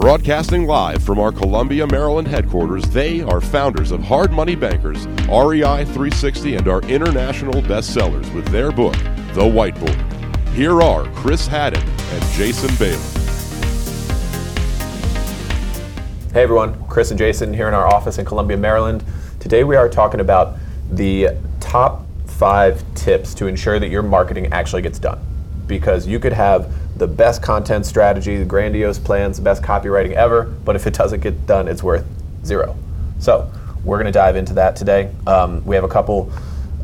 Broadcasting live from our Columbia, Maryland headquarters, they are founders of Hard Money Bankers, REI 360, and are international bestsellers with their book, The Whiteboard. Here are Chris Haddon and Jason Bailey. Hey everyone, Chris and Jason here in our office in Columbia, Maryland. Today we are talking about the top five tips to ensure that your marketing actually gets done. Because you could have the best content strategy, the grandiose plans, the best copywriting ever, but if it doesn't get done, it's worth zero. So we're going to dive into that today. Um, we have a couple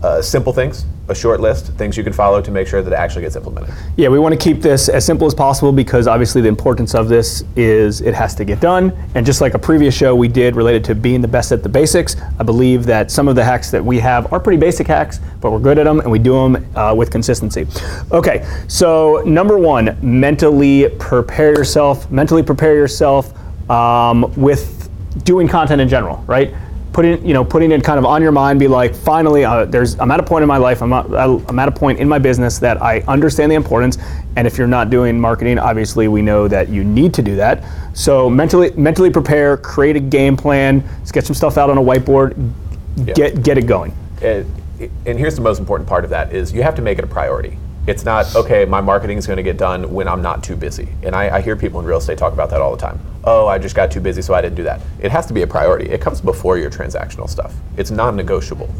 uh, simple things, a short list, things you can follow to make sure that it actually gets implemented. Yeah, we want to keep this as simple as possible because obviously the importance of this is it has to get done. And just like a previous show we did related to being the best at the basics, I believe that some of the hacks that we have are pretty basic hacks, but we're good at them and we do them uh, with consistency. Okay, so number one, mentally prepare yourself. Mentally prepare yourself um, with doing content in general, right? Putting you know putting it kind of on your mind be like finally uh, there's i'm at a point in my life I'm, at, I'm at a point in my business that i understand the importance and if you're not doing marketing obviously we know that you need to do that. So mentally mentally prepare create a game plan sketch some stuff out on a whiteboard yeah. get get it going. And, and here's the most important part of that is you have to make it a priority. It's not okay my marketing is going to get done when i'm not too busy. And I, I, hear people in real estate talk about that all the time oh i just got too busy so i didn't do that it has to be a priority it comes before your transactional stuff it's non-negotiable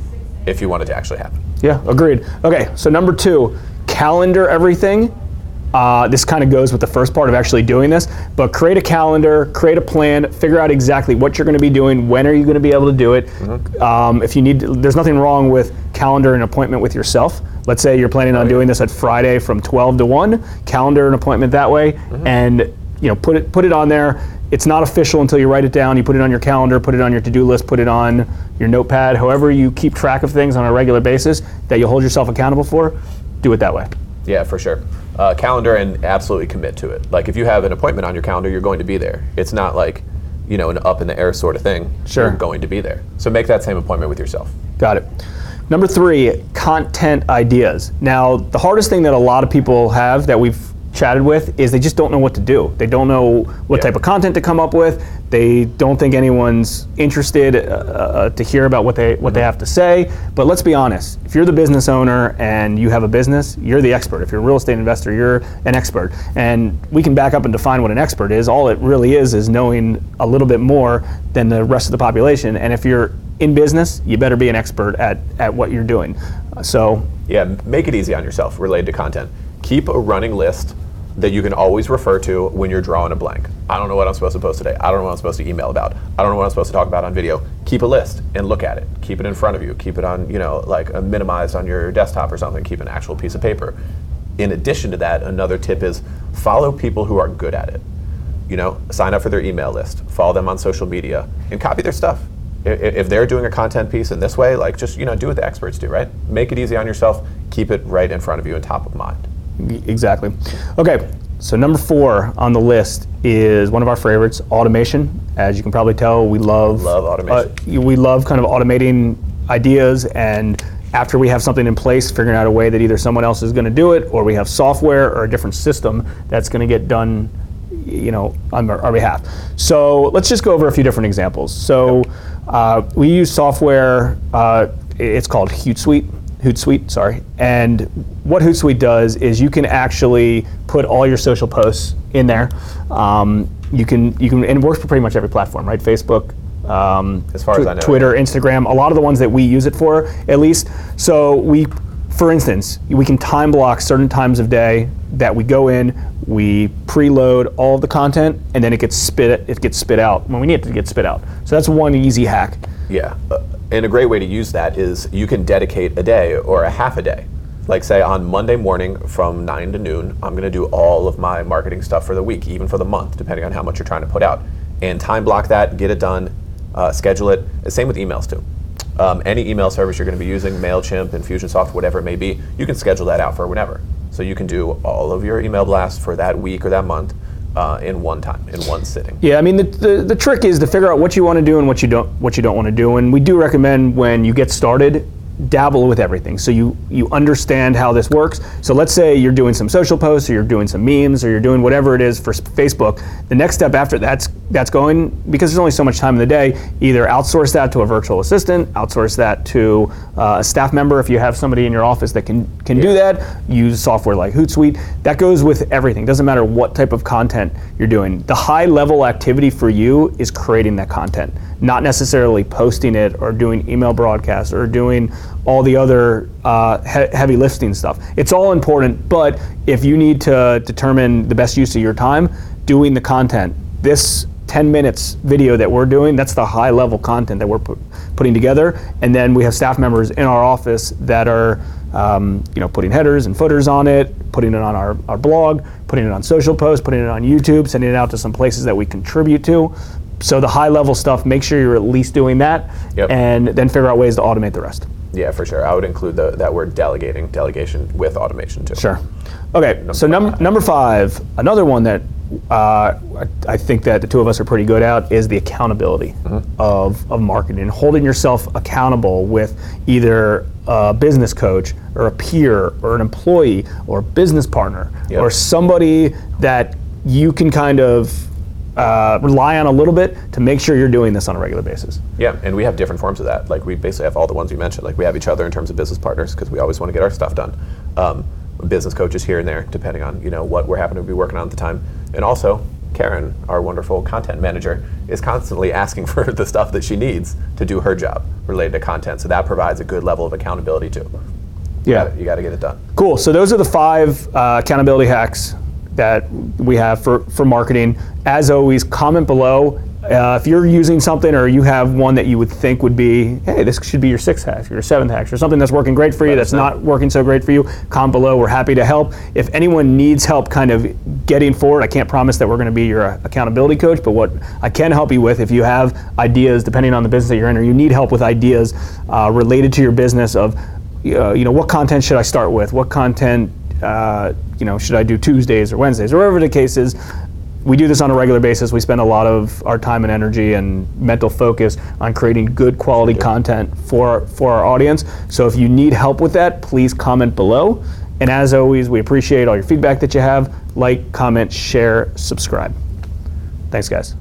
if you want it to actually happen yeah agreed okay so number two calendar everything uh, this kind of goes with the first part of actually doing this, but create a calendar, create a plan, figure out exactly what you're going to be doing, when are you going to be able to do it. Mm-hmm. Um, if you need, there's nothing wrong with calendar an appointment with yourself. Let's say you're planning on doing this at Friday from 12 to 1, calendar an appointment that way, mm-hmm. and you know put it put it on there. It's not official until you write it down. You put it on your calendar, put it on your to-do list, put it on your notepad. However you keep track of things on a regular basis that you hold yourself accountable for, do it that way. Yeah, for sure. Uh, calendar and absolutely commit to it. Like if you have an appointment on your calendar, you're going to be there. It's not like you know an up in the air sort of thing. Sure. You're going to be there. So make that same appointment with yourself. Got it. Number three, content ideas. Now, the hardest thing that a lot of people have that we've chatted with is they just don't know what to do. They don't know what yeah. type of content to come up with. They don't think anyone's interested uh, uh, to hear about what they what mm-hmm. they have to say. But let's be honest. If you're the business owner and you have a business, you're the expert. If you're a real estate investor, you're an expert. And we can back up and define what an expert is. All it really is is knowing a little bit more than the rest of the population. And if you're in business, you better be an expert at, at what you're doing. So, yeah, make it easy on yourself related to content. Keep a running list that you can always refer to when you're drawing a blank. I don't know what I'm supposed to post today. I don't know what I'm supposed to email about. I don't know what I'm supposed to talk about on video. Keep a list and look at it. Keep it in front of you. Keep it on, you know, like uh, minimized on your desktop or something. Keep an actual piece of paper. In addition to that, another tip is follow people who are good at it. You know, sign up for their email list, follow them on social media, and copy their stuff if they're doing a content piece in this way, like just you know do what the experts do, right? Make it easy on yourself. Keep it right in front of you and top of mind. Exactly. Okay. So number four on the list is one of our favorites, automation. As you can probably tell, we love love automation. Uh, we love kind of automating ideas and after we have something in place, figuring out a way that either someone else is going to do it, or we have software or a different system that's going to get done, you know, on our, our, behalf. So let's just go over a few different examples. So. Uh, we use software. Uh, it's called Hootsuite. Hootsuite, sorry. And what Hootsuite does is you can actually put all your social posts in there. Um, you can you can and it works for pretty much every platform, right? Facebook, um, as far tw- as I know, Twitter, yeah. Instagram, a lot of the ones that we use it for, at least. So we, for instance, we can time block certain times of day that we go in, we preload all of the content, and then it gets spit it gets spit out when we need it to get spit out. So that's one easy hack. Yeah, uh, and a great way to use that is you can dedicate a day or a half a day. Like say on Monday morning from nine to noon, I'm going to do all of my marketing stuff for the week, even for the month, depending on how much you're trying to put out. And time block that, get it done, uh, schedule it. Same with emails too. Um, any email service you're going to be using, Mailchimp, Infusionsoft, whatever it may be, you can schedule that out for whenever. So you can do all of your email blasts for that week or that month uh, in one time, in one sitting. Yeah, I mean the, the, the trick is to figure out what you want to do and what you don't what you don't want to do. And we do recommend when you get started, dabble with everything. So you you understand how this works. So let's say you're doing some social posts or you're doing some memes or you're doing whatever it is for Facebook. The next step after that's that's going because there's only so much time in the day. Either outsource that to a virtual assistant, outsource that to uh, a staff member if you have somebody in your office that can can do that. Use software like Hootsuite. That goes with everything. Doesn't matter what type of content you're doing. The high level activity for you is creating that content, not necessarily posting it or doing email broadcasts or doing all the other uh, he- heavy lifting stuff. It's all important, but if you need to determine the best use of your time, doing the content, this 10 minutes video that we're doing, that's the high level content that we're pu- putting together. And then we have staff members in our office that are, um, you know, putting headers and footers on it, putting it on our, our blog, putting it on social posts, putting it on YouTube, sending it out to some places that we contribute to. So the high level stuff, make sure you're at least doing that, Yep. and then figure out ways to automate the rest. Yeah, for sure. I would include the, that word delegating, delegation with automation too. Sure. Okay, so num- number five, another one that uh, I I think that the two of us are pretty good at is the accountability of, of marketing, holding yourself accountable with either a business coach or a peer or an employee or a business partner Yep. or somebody that you can kind of uh, rely on a little bit to make sure you're doing this on a regular basis. Yeah, and we have different forms of that. Like we basically have all the ones you mentioned. Like we have each other in terms of business partners because we always want to get our stuff done. Um, business coaches here and there, depending on you know what we're happening to be working on at the time. And also, Karen, our wonderful content manager, is constantly asking for the stuff that she needs to do her job related to content. So that provides a good level of accountability too. Yeah. you got to get it done. Cool. So those are the five uh, accountability hacks that we have for, for marketing. As always, comment below. Uh, if you're using something or you have one that you would think would be, hey, this should be your sixth hack, or your seventh hack, or something that's working great for you that's not working so great for you, comment below. We're happy to help. If anyone needs help kind of getting forward, I can't promise that we're going to be your accountability coach, but what I can help you with, if you have ideas, depending on the business that you're in, or you need help with ideas uh, related to your business of, uh, you know, what content should I start with? What content, uh, you know, should I do Tuesdays or Wednesdays or whatever the case is? We do this on a regular basis. We spend a lot of our time and energy and mental focus on creating good quality content for for our audience. So if you need help with that, please comment below. And as always, we appreciate all your feedback that you have. Like, comment, share, subscribe. Thanks, guys.